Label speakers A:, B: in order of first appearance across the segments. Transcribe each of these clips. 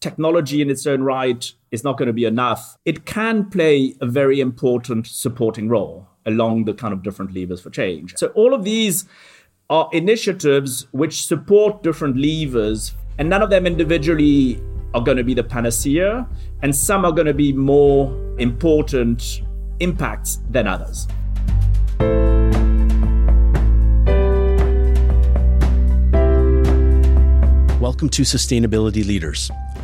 A: technology in its own right is not going to be enough, it can play a very important supporting role along the kind of different levers for change. So all of these are initiatives which support different levers, and none of them individually are going to be the panacea, and some are going to be more important impacts than others.
B: Welcome to Sustainability Leaders.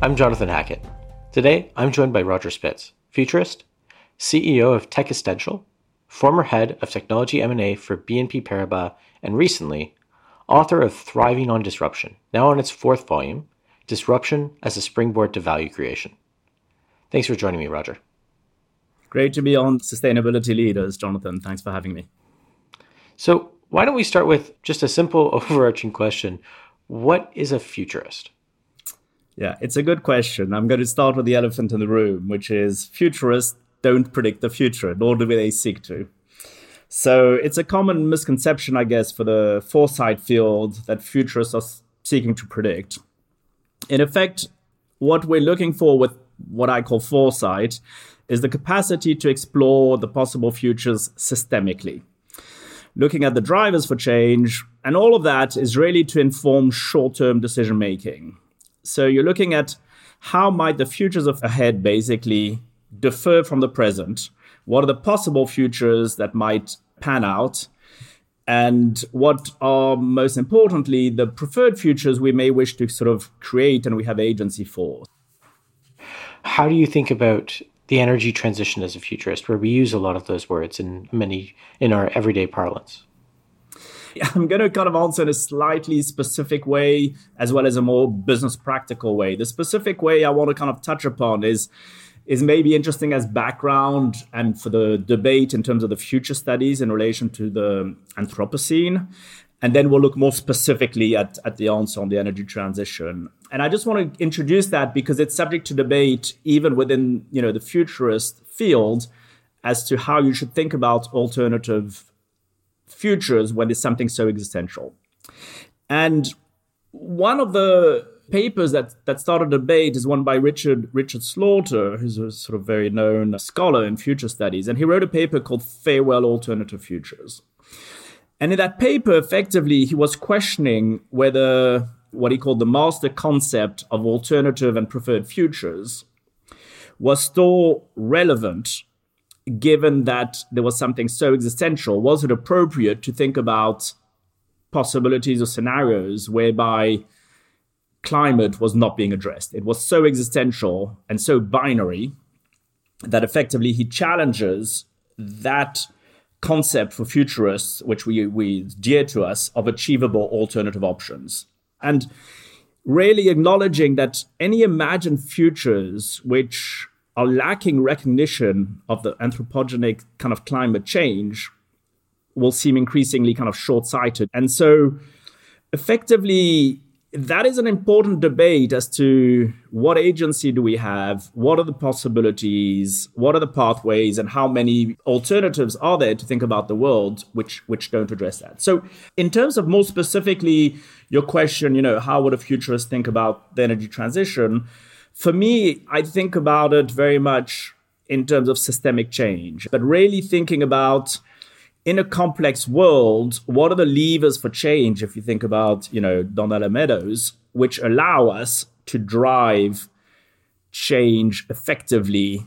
C: I'm Jonathan Hackett. Today, I'm joined by Roger Spitz, futurist, CEO of Techistential, former head of technology M&A for BNP Paribas, and recently, author of Thriving on Disruption, now on its fourth volume, Disruption as a Springboard to Value Creation. Thanks for joining me, Roger.
A: Great to be on Sustainability Leaders, Jonathan. Thanks for having me.
C: So, why don't we start with just a simple overarching question? What is a futurist?
A: Yeah, it's a good question. I'm going to start with the elephant in the room, which is futurists don't predict the future, nor do they seek to. So it's a common misconception, I guess, for the foresight field that futurists are seeking to predict. In effect, what we're looking for with what I call foresight is the capacity to explore the possible futures systemically. Looking at the drivers for change, and all of that is really to inform short term decision making. So you're looking at how might the futures of ahead basically differ from the present? What are the possible futures that might pan out? And what are most importantly the preferred futures we may wish to sort of create and we have agency for?
C: How do you think about the energy transition as a futurist, where we use a lot of those words in many in our everyday parlance?
A: I'm going to kind of answer in a slightly specific way as well as a more business practical way. The specific way I want to kind of touch upon is is maybe interesting as background and for the debate in terms of the future studies in relation to the Anthropocene. And then we'll look more specifically at, at the answer on the energy transition. And I just want to introduce that because it's subject to debate even within you know the futurist field as to how you should think about alternative futures when there's something so existential. And one of the papers that, that started a debate is one by Richard Richard Slaughter, who's a sort of very known scholar in future studies, and he wrote a paper called Farewell Alternative Futures. And in that paper, effectively, he was questioning whether what he called the master concept of alternative and preferred futures was still relevant given that there was something so existential, was it appropriate to think about possibilities or scenarios whereby climate was not being addressed? It was so existential and so binary that effectively he challenges that concept for futurists, which we, we dear to us, of achievable alternative options. And really acknowledging that any imagined futures which are lacking recognition of the anthropogenic kind of climate change will seem increasingly kind of short-sighted. And so effectively that is an important debate as to what agency do we have, what are the possibilities, what are the pathways, and how many alternatives are there to think about the world which which don't address that. So, in terms of more specifically your question, you know, how would a futurist think about the energy transition? For me, I think about it very much in terms of systemic change, but really thinking about in a complex world, what are the levers for change? If you think about, you know, Donella Meadows, which allow us to drive change effectively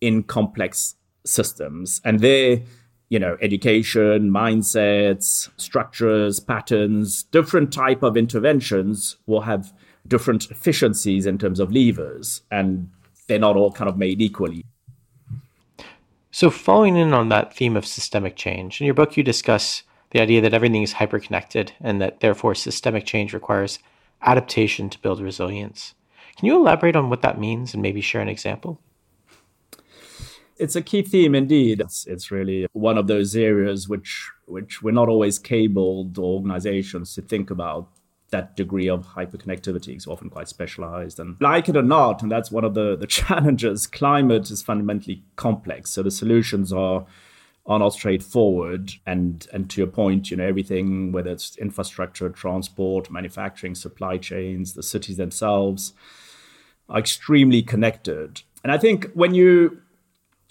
A: in complex systems. And there, you know, education, mindsets, structures, patterns, different type of interventions will have different efficiencies in terms of levers, and they're not all kind of made equally.
C: So, following in on that theme of systemic change, in your book, you discuss the idea that everything is hyperconnected and that therefore systemic change requires adaptation to build resilience. Can you elaborate on what that means and maybe share an example?
A: It's a key theme indeed. It's, it's really one of those areas which which we're not always cabled organizations to think about that degree of hyperconnectivity. is often quite specialized. And like it or not, and that's one of the, the challenges, climate is fundamentally complex. So the solutions are are not straightforward. And and to your point, you know, everything, whether it's infrastructure, transport, manufacturing, supply chains, the cities themselves are extremely connected. And I think when you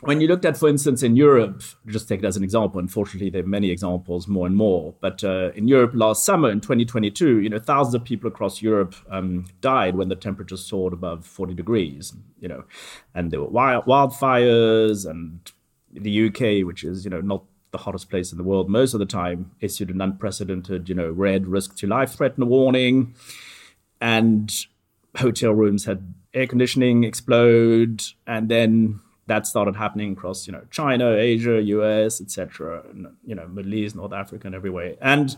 A: when you looked at, for instance, in Europe, just take it as an example. Unfortunately, there are many examples, more and more. But uh, in Europe, last summer in 2022, you know, thousands of people across Europe um, died when the temperature soared above 40 degrees. You know, and there were wild, wildfires, and the UK, which is you know not the hottest place in the world most of the time, issued an unprecedented, you know, red risk to life threaten warning, and hotel rooms had air conditioning explode, and then that started happening across you know China, Asia, US, etc. You know Middle East, North Africa, and everywhere. And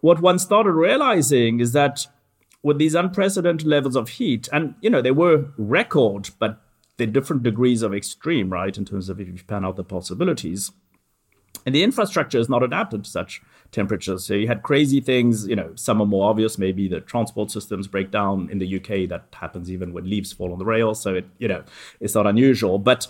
A: what one started realizing is that with these unprecedented levels of heat, and you know they were record, but the different degrees of extreme, right, in terms of if you pan out the possibilities. And the infrastructure is not adapted to such temperatures. So you had crazy things, you know, some are more obvious. Maybe the transport systems break down in the UK. That happens even when leaves fall on the rails. So it, you know, it's not unusual. But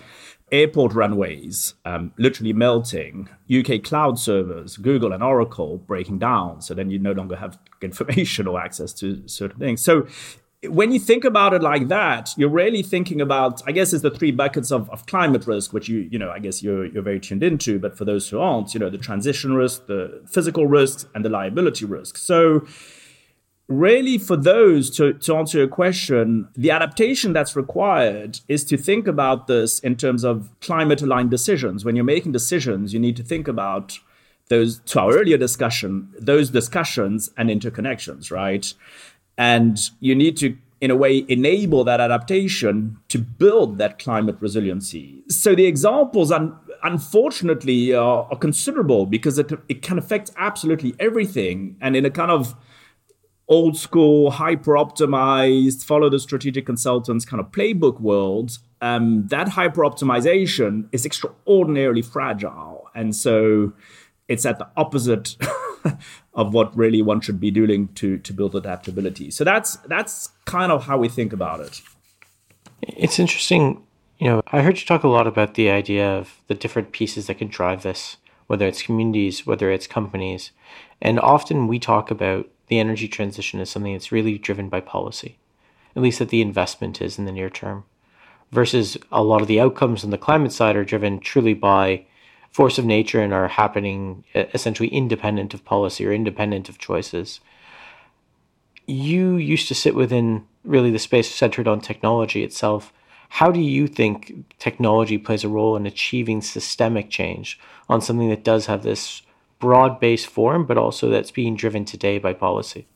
A: airport runways um, literally melting, UK cloud servers, Google and Oracle breaking down. So then you no longer have information or access to certain things. So when you think about it like that, you're really thinking about, I guess, it's the three buckets of, of climate risk, which you, you know, I guess you're you're very tuned into. But for those who aren't, you know, the transition risk, the physical risks, and the liability risk. So really for those to, to answer your question the adaptation that's required is to think about this in terms of climate aligned decisions when you're making decisions you need to think about those to our earlier discussion those discussions and interconnections right and you need to, in a way, enable that adaptation to build that climate resiliency. So the examples, un- unfortunately, are, are considerable because it, it can affect absolutely everything. And in a kind of old school, hyper optimized, follow the strategic consultants kind of playbook world, um, that hyper optimization is extraordinarily fragile. And so it's at the opposite of what really one should be doing to to build adaptability. So that's that's kind of how we think about it.
C: It's interesting. You know, I heard you talk a lot about the idea of the different pieces that can drive this, whether it's communities, whether it's companies, and often we talk about the energy transition as something that's really driven by policy, at least that the investment is in the near term, versus a lot of the outcomes on the climate side are driven truly by force of nature and are happening essentially independent of policy or independent of choices. You used to sit within really the space centered on technology itself. How do you think technology plays a role in achieving systemic change on something that does have this broad based form, but also that's being driven today by policy?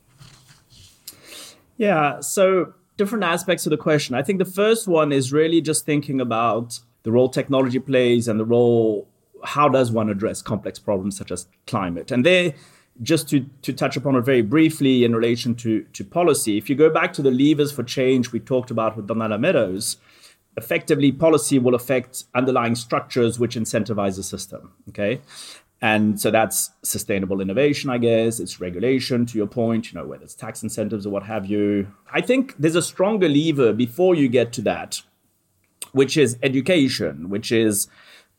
A: Yeah, so different aspects of the question. I think the first one is really just thinking about the role technology plays and the role how does one address complex problems such as climate? And there, just to, to touch upon it very briefly in relation to, to policy, if you go back to the levers for change we talked about with Donella Meadows, effectively policy will affect underlying structures which incentivize the system. Okay. And so that's sustainable innovation, I guess. It's regulation, to your point, you know, whether it's tax incentives or what have you. I think there's a stronger lever before you get to that, which is education, which is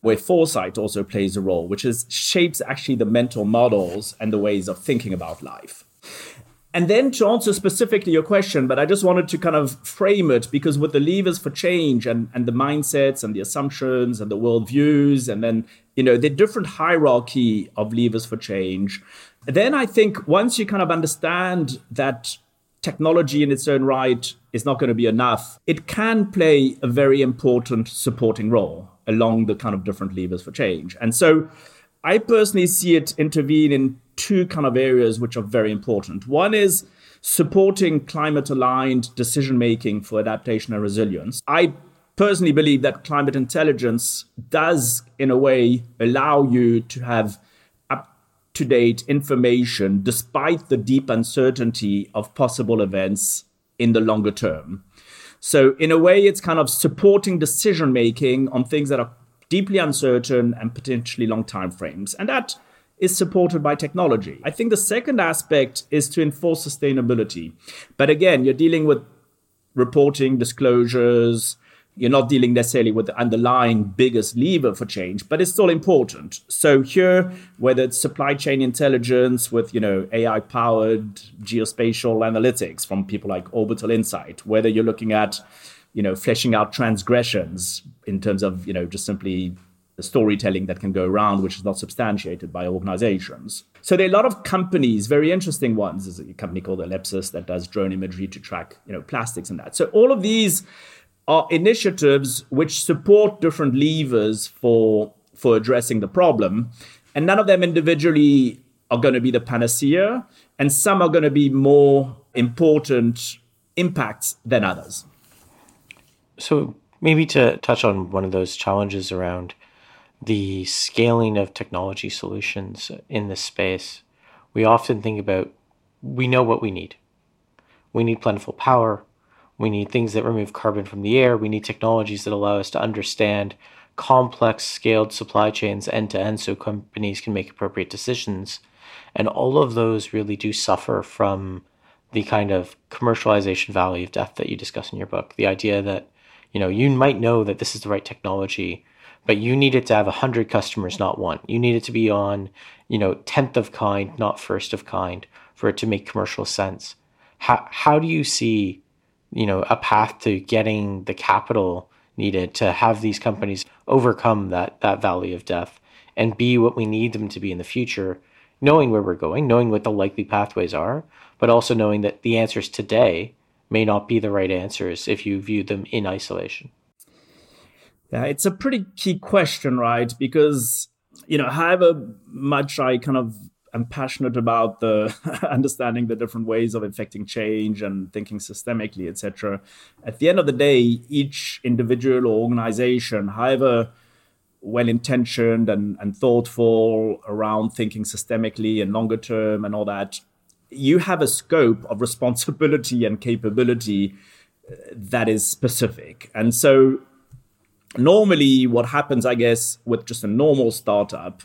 A: where foresight also plays a role, which is shapes actually the mental models and the ways of thinking about life. And then to answer specifically your question, but I just wanted to kind of frame it because with the levers for change and, and the mindsets and the assumptions and the worldviews, and then, you know, the different hierarchy of levers for change, then I think once you kind of understand that technology in its own right is not going to be enough, it can play a very important supporting role along the kind of different levers for change. And so I personally see it intervene in two kind of areas which are very important. One is supporting climate aligned decision making for adaptation and resilience. I personally believe that climate intelligence does, in a way, allow you to have up to date information despite the deep uncertainty of possible events in the longer term. So, in a way, it's kind of supporting decision making on things that are deeply uncertain and potentially long time frames. And that is supported by technology. I think the second aspect is to enforce sustainability. But again, you're dealing with reporting, disclosures, you're not dealing necessarily with the underlying biggest lever for change, but it's still important. So here, whether it's supply chain intelligence with you know AI powered geospatial analytics from people like Orbital Insight, whether you're looking at you know fleshing out transgressions in terms of you know just simply the storytelling that can go around, which is not substantiated by organizations. So there are a lot of companies, very interesting ones. There's a company called Ellipsis that does drone imagery to track, you know, plastics and that. So all of these are initiatives which support different levers for for addressing the problem. And none of them individually are going to be the panacea and some are going to be more important impacts than others.
C: So maybe to touch on one of those challenges around the scaling of technology solutions in this space we often think about we know what we need. We need plentiful power we need things that remove carbon from the air. We need technologies that allow us to understand complex scaled supply chains end to end so companies can make appropriate decisions. And all of those really do suffer from the kind of commercialization valley of death that you discuss in your book. The idea that, you know, you might know that this is the right technology, but you need it to have a hundred customers, not one. You need it to be on, you know, tenth of kind, not first of kind, for it to make commercial sense. How how do you see you know a path to getting the capital needed to have these companies overcome that that valley of death and be what we need them to be in the future knowing where we're going knowing what the likely pathways are but also knowing that the answers today may not be the right answers if you view them in isolation.
A: Yeah it's a pretty key question right? Because you know however much i kind of I'm passionate about the understanding the different ways of affecting change and thinking systemically, etc. At the end of the day, each individual or organization, however well intentioned and, and thoughtful around thinking systemically and longer term and all that, you have a scope of responsibility and capability uh, that is specific. And so normally what happens, I guess, with just a normal startup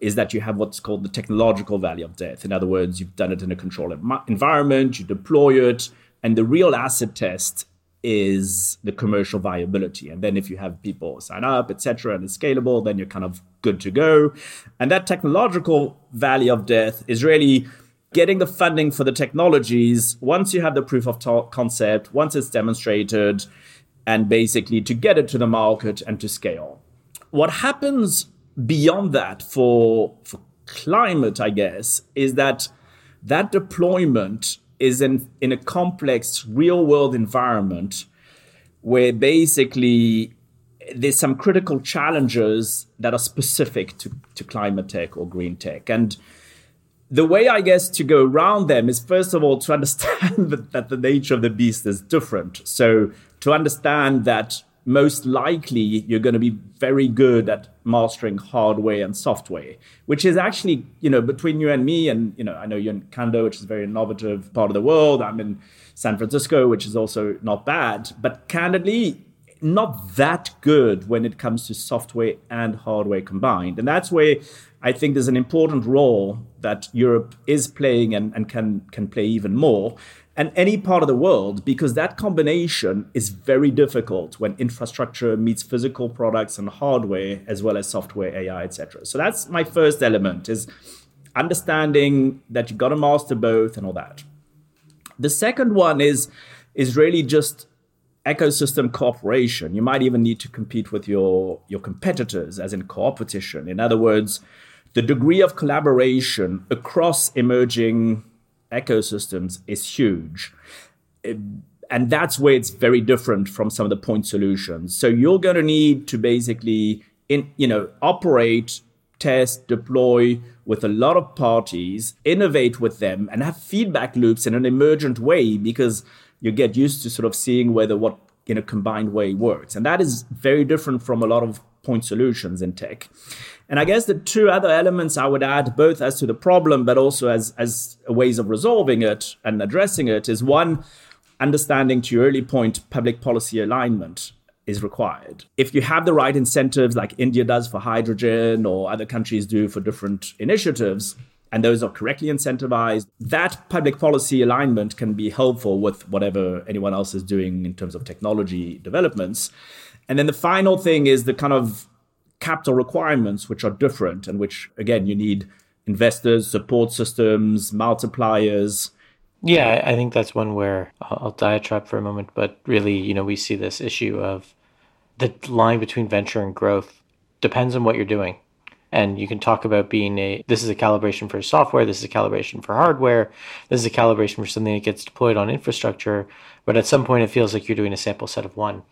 A: is that you have what's called the technological valley of death. In other words, you've done it in a controlled environment, you deploy it, and the real acid test is the commercial viability. And then if you have people sign up, etc., and it's scalable, then you're kind of good to go. And that technological valley of death is really getting the funding for the technologies once you have the proof of to- concept, once it's demonstrated, and basically to get it to the market and to scale. What happens beyond that for for climate i guess is that that deployment is in in a complex real world environment where basically there's some critical challenges that are specific to, to climate tech or green tech. And the way i guess to go around them is first of all to understand that, that the nature of the beast is different. So to understand that most likely you're going to be very good at mastering hardware and software, which is actually, you know, between you and me, and, you know, I know you're in Canada, which is a very innovative part of the world. I'm in San Francisco, which is also not bad, but candidly, not that good when it comes to software and hardware combined. And that's where I think there's an important role that Europe is playing and, and can, can play even more and any part of the world because that combination is very difficult when infrastructure meets physical products and hardware as well as software ai etc so that's my first element is understanding that you've got to master both and all that the second one is is really just ecosystem cooperation you might even need to compete with your your competitors as in competition in other words the degree of collaboration across emerging ecosystems is huge. and that's where it's very different from some of the point solutions. So you're going to need to basically in, you know, operate, test, deploy with a lot of parties, innovate with them and have feedback loops in an emergent way because you get used to sort of seeing whether what in a combined way works. And that is very different from a lot of point solutions in tech. And I guess the two other elements I would add, both as to the problem, but also as, as ways of resolving it and addressing it, is one, understanding to your early point, public policy alignment is required. If you have the right incentives, like India does for hydrogen or other countries do for different initiatives, and those are correctly incentivized, that public policy alignment can be helpful with whatever anyone else is doing in terms of technology developments. And then the final thing is the kind of capital requirements, which are different and which, again, you need investors, support systems, multipliers.
C: Yeah, I think that's one where I'll diatribe for a moment, but really, you know, we see this issue of the line between venture and growth depends on what you're doing. And you can talk about being a this is a calibration for software, this is a calibration for hardware, this is a calibration for something that gets deployed on infrastructure. But at some point, it feels like you're doing a sample set of one.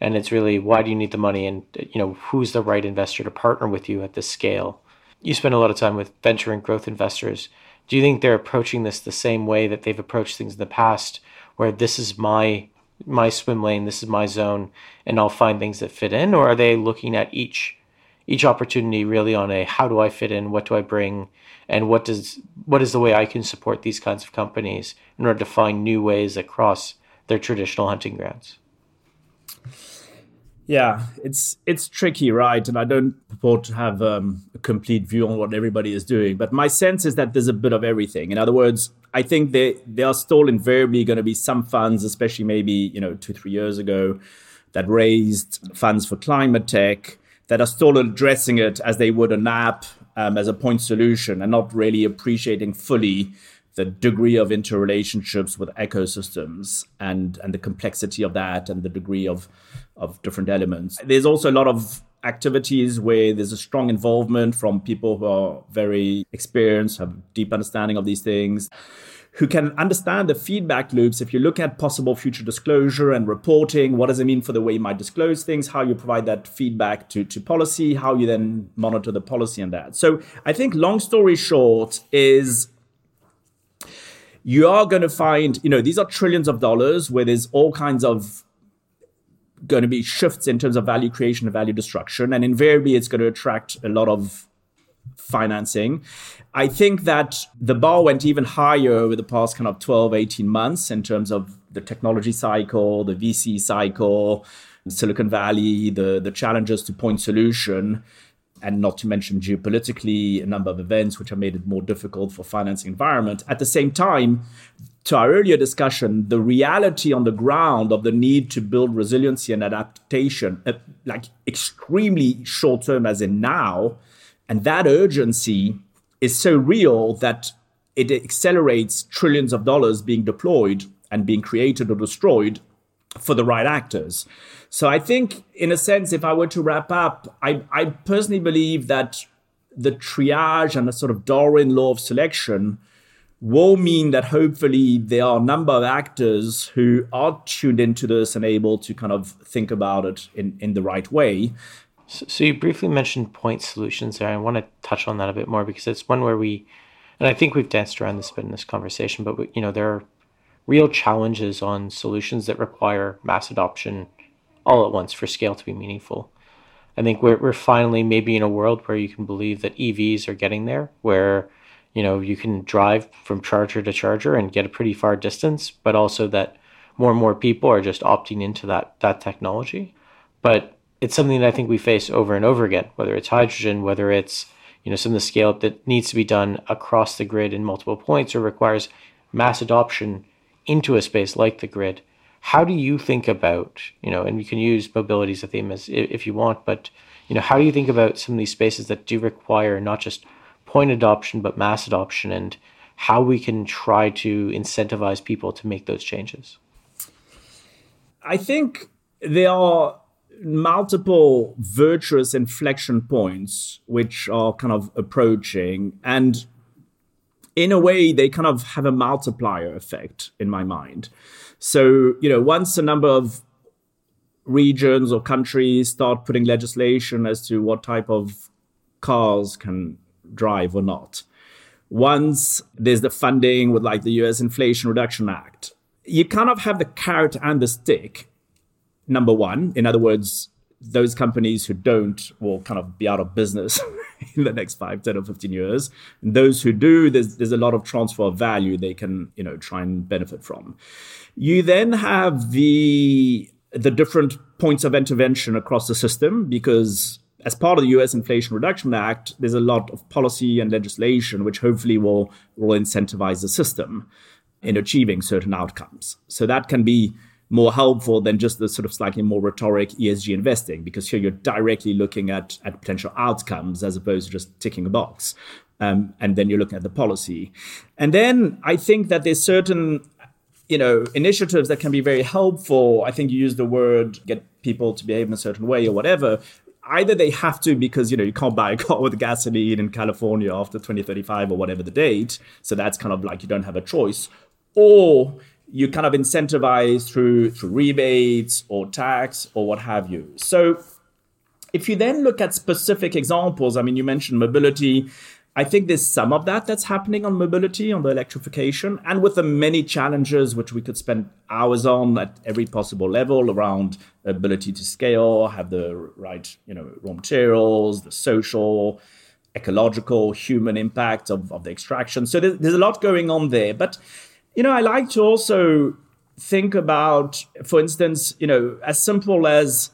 C: And it's really why do you need the money? And you know who's the right investor to partner with you at this scale? You spend a lot of time with venture and growth investors. Do you think they're approaching this the same way that they've approached things in the past where this is my my swim lane this is my zone and i'll find things that fit in? Or are they looking at each each opportunity really on a how do i fit in what do i bring and what does what is the way i can support these kinds of companies in order to find new ways across their traditional hunting grounds
A: yeah, it's it's tricky, right? And I don't purport to have um, a complete view on what everybody is doing, but my sense is that there's a bit of everything. In other words, I think there there are still invariably going to be some funds, especially maybe you know two three years ago, that raised funds for climate tech that are still addressing it as they would an app um, as a point solution and not really appreciating fully the degree of interrelationships with ecosystems and and the complexity of that and the degree of of different elements. There's also a lot of activities where there's a strong involvement from people who are very experienced, have deep understanding of these things, who can understand the feedback loops. If you look at possible future disclosure and reporting, what does it mean for the way you might disclose things, how you provide that feedback to, to policy, how you then monitor the policy and that. So I think long story short is you are going to find, you know, these are trillions of dollars where there's all kinds of going to be shifts in terms of value creation and value destruction. And invariably, it's going to attract a lot of financing. I think that the bar went even higher over the past kind of 12, 18 months in terms of the technology cycle, the VC cycle, Silicon Valley, the, the challenges to point solution and not to mention geopolitically a number of events which have made it more difficult for financing environment. At the same time, to our earlier discussion, the reality on the ground of the need to build resiliency and adaptation, uh, like extremely short term, as in now, and that urgency is so real that it accelerates trillions of dollars being deployed and being created or destroyed for the right actors. So I think, in a sense, if I were to wrap up, I, I personally believe that the triage and the sort of Darwin law of selection will mean that hopefully there are a number of actors who are tuned into this and able to kind of think about it in, in the right way.
C: So, so you briefly mentioned point solutions there. I want to touch on that a bit more because it's one where we, and I think we've danced around this bit in this conversation, but we, you know there are real challenges on solutions that require mass adoption all at once for scale to be meaningful. I think we're, we're finally maybe in a world where you can believe that EVs are getting there, where you know you can drive from charger to charger and get a pretty far distance, but also that more and more people are just opting into that that technology. But it's something that I think we face over and over again, whether it's hydrogen, whether it's you know some of the scale up that needs to be done across the grid in multiple points or requires mass adoption into a space like the grid. How do you think about, you know, and you can use mobility as a theme as if you want, but you know, how do you think about some of these spaces that do require not just point adoption but mass adoption and how we can try to incentivize people to make those changes?
A: I think they are multiple virtuous inflection points which are kind of approaching and in a way, they kind of have a multiplier effect in my mind. So, you know, once a number of regions or countries start putting legislation as to what type of cars can drive or not, once there's the funding with like the US Inflation Reduction Act, you kind of have the carrot and the stick, number one. In other words, those companies who don't will kind of be out of business in the next 5 10 or 15 years and those who do there's, there's a lot of transfer of value they can you know try and benefit from you then have the the different points of intervention across the system because as part of the US Inflation Reduction Act, there's a lot of policy and legislation which hopefully will, will incentivize the system in achieving certain outcomes. So that can be more helpful than just the sort of slightly more rhetoric ESG investing, because here you're directly looking at, at potential outcomes as opposed to just ticking a box. Um, and then you're looking at the policy. And then I think that there's certain you know initiatives that can be very helpful i think you use the word get people to behave in a certain way or whatever either they have to because you know you can't buy a car with gasoline in california after 2035 or whatever the date so that's kind of like you don't have a choice or you kind of incentivize through through rebates or tax or what have you. So if you then look at specific examples, I mean, you mentioned mobility. I think there's some of that that's happening on mobility, on the electrification, and with the many challenges which we could spend hours on at every possible level around ability to scale, have the right, you know, raw materials, the social, ecological, human impact of, of the extraction. So there's, there's a lot going on there. But you know, I like to also think about, for instance, you know, as simple as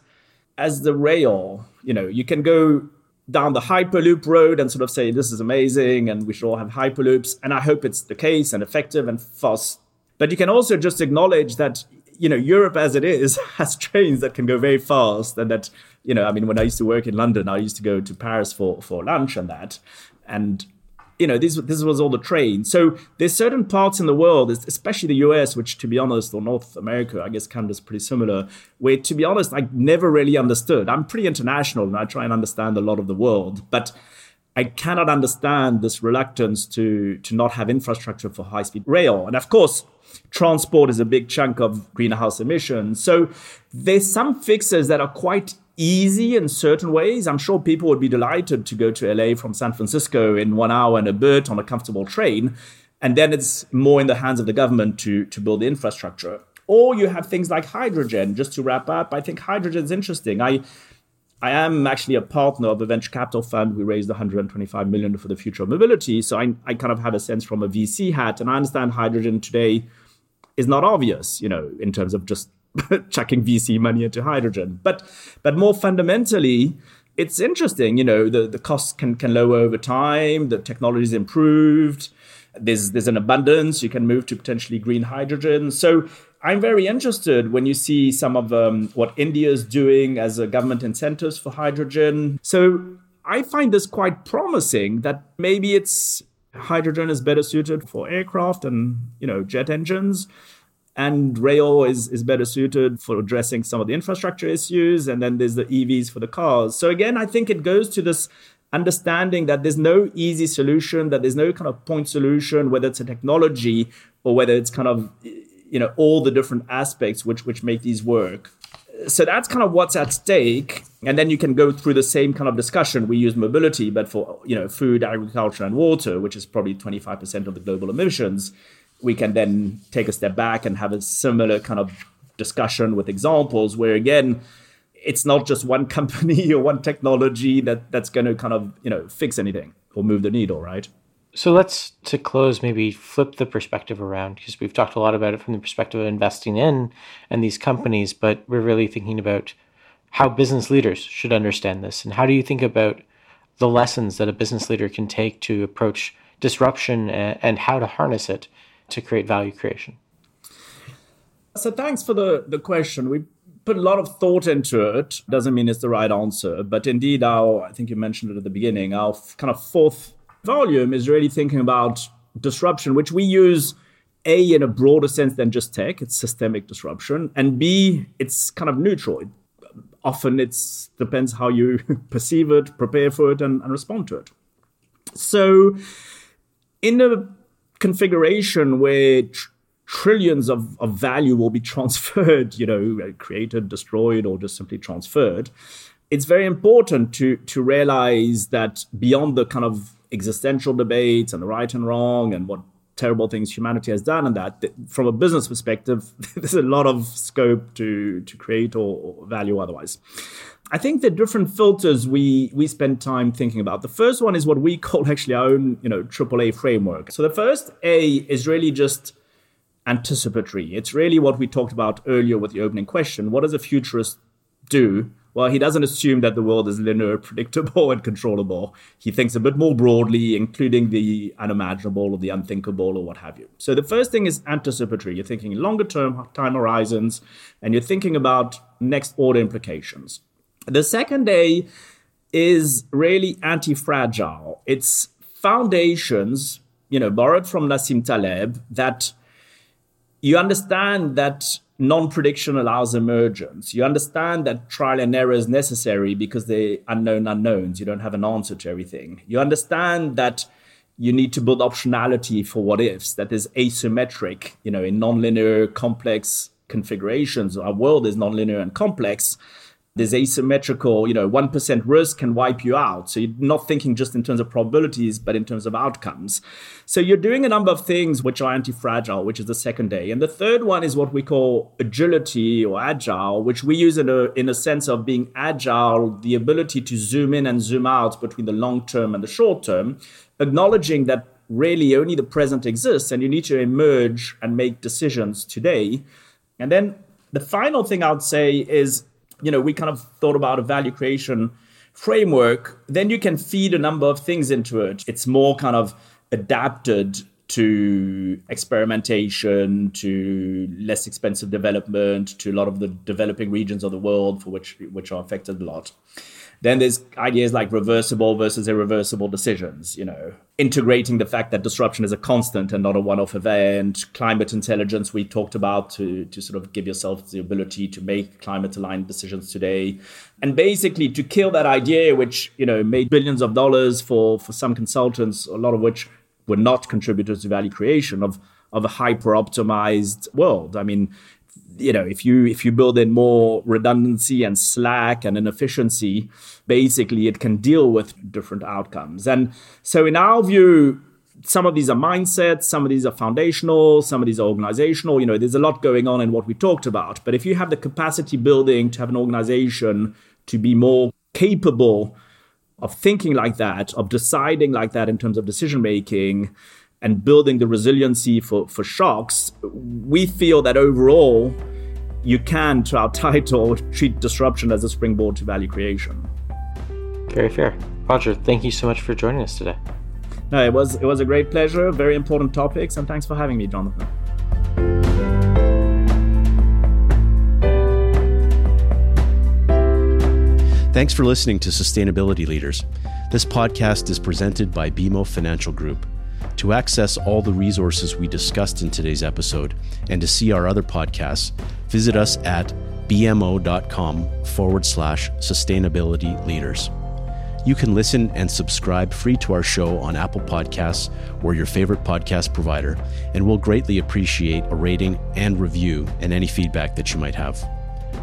A: as the rail. You know, you can go down the Hyperloop road and sort of say this is amazing and we should all have Hyperloops. And I hope it's the case and effective and fast. But you can also just acknowledge that you know Europe as it is has trains that can go very fast and that you know I mean when I used to work in London I used to go to Paris for for lunch and that and you know, this this was all the train. So there's certain parts in the world, especially the US, which to be honest, or North America, I guess Canada's pretty similar, where to be honest, I never really understood. I'm pretty international and I try and understand a lot of the world, but I cannot understand this reluctance to to not have infrastructure for high speed rail. And of course, transport is a big chunk of greenhouse emissions. So there's some fixes that are quite easy in certain ways. I'm sure people would be delighted to go to LA from San Francisco in one hour and a bit on a comfortable train. And then it's more in the hands of the government to, to build the infrastructure. Or you have things like hydrogen. Just to wrap up, I think hydrogen is interesting. I I am actually a partner of a venture capital fund. We raised 125 million for the future of mobility. So I, I kind of have a sense from a VC hat, and I understand hydrogen today is not obvious, you know, in terms of just chucking VC money into hydrogen. But but more fundamentally, it's interesting. You know, the, the costs can can lower over time. The technology is improved. There's there's an abundance. You can move to potentially green hydrogen. So I'm very interested when you see some of um, what India is doing as a government incentives for hydrogen. So I find this quite promising. That maybe it's hydrogen is better suited for aircraft and you know jet engines and rail is, is better suited for addressing some of the infrastructure issues and then there's the evs for the cars. So again i think it goes to this understanding that there's no easy solution that there's no kind of point solution whether it's a technology or whether it's kind of you know all the different aspects which which make these work. So that's kind of what's at stake and then you can go through the same kind of discussion. We use mobility but for you know food agriculture and water which is probably 25% of the global emissions we can then take a step back and have a similar kind of discussion with examples where again it's not just one company or one technology that that's going to kind of you know fix anything or move the needle right?
C: So let's to close maybe flip the perspective around because we've talked a lot about it from the perspective of investing in and these companies but we're really thinking about how business leaders should understand this and how do you think about the lessons that a business leader can take to approach disruption and, and how to harness it to create value creation?
A: So thanks for the, the question. We put a lot of thought into it. Doesn't mean it's the right answer, but indeed, our I think you mentioned it at the beginning. Our kind of fourth volume is really thinking about disruption, which we use a in a broader sense than just tech. It's systemic disruption, and b it's kind of neutral. It, often it depends how you perceive it, prepare for it, and, and respond to it. So, in a configuration where tr- trillions of, of value will be transferred, you know, uh, created, destroyed, or just simply transferred, it's very important to to realize that beyond the kind of existential debates and the right and wrong and what terrible things humanity has done and that from a business perspective there's a lot of scope to to create or, or value otherwise I think the different filters we we spend time thinking about. The first one is what we call actually our own, you know, AAA framework. So the first A is really just anticipatory. It's really what we talked about earlier with the opening question. What does a futurist do? Well, he doesn't assume that the world is linear, predictable, and controllable. He thinks a bit more broadly, including the unimaginable or the unthinkable or what have you. So the first thing is anticipatory. You're thinking longer term time horizons, and you're thinking about next order implications. The second A is really anti fragile. It's foundations, you know, borrowed from Nassim Taleb, that you understand that non prediction allows emergence. You understand that trial and error is necessary because they're unknown unknowns. You don't have an answer to everything. You understand that you need to build optionality for what ifs, that is asymmetric, you know, in nonlinear complex configurations. Our world is nonlinear and complex there's asymmetrical, you know, 1% risk can wipe you out. So you're not thinking just in terms of probabilities, but in terms of outcomes. So you're doing a number of things which are anti fragile, which is the second day. And the third one is what we call agility or agile, which we use in a, in a sense of being agile, the ability to zoom in and zoom out between the long term and the short term, acknowledging that really only the present exists and you need to emerge and make decisions today. And then the final thing I would say is you know, we kind of thought about a value creation framework, then you can feed a number of things into it. It's more kind of adapted to experimentation, to less expensive development, to a lot of the developing regions of the world for which which are affected a lot. Then there's ideas like reversible versus irreversible decisions, you know, integrating the fact that disruption is a constant and not a one-off event, climate intelligence we talked about to, to sort of give yourself the ability to make climate aligned decisions today. And basically to kill that idea, which, you know, made billions of dollars for, for some consultants, a lot of which were not contributors to value creation of of a hyper optimized world. I mean, you know if you if you build in more redundancy and slack and inefficiency basically it can deal with different outcomes. And so in our view some of these are mindsets some of these are foundational some of these are organizational you know there's a lot going on in what we talked about. But if you have the capacity building to have an organization to be more capable of thinking like that of deciding like that in terms of decision making and building the resiliency for, for shocks, we feel that overall, you can, to our title, treat disruption as a springboard to value creation.
C: Very fair. Roger, thank you so much for joining us today.
A: No, it was it was a great pleasure. Very important topics, and thanks for having me, Jonathan.
B: Thanks for listening to Sustainability Leaders. This podcast is presented by BMO Financial Group. To access all the resources we discussed in today's episode and to see our other podcasts, visit us at bmo.com forward slash sustainability leaders. You can listen and subscribe free to our show on Apple Podcasts or your favorite podcast provider, and we'll greatly appreciate a rating and review and any feedback that you might have.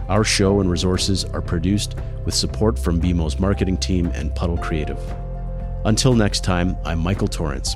B: Our show and resources are produced with support from BMO's marketing team and Puddle Creative. Until next time, I'm Michael Torrance.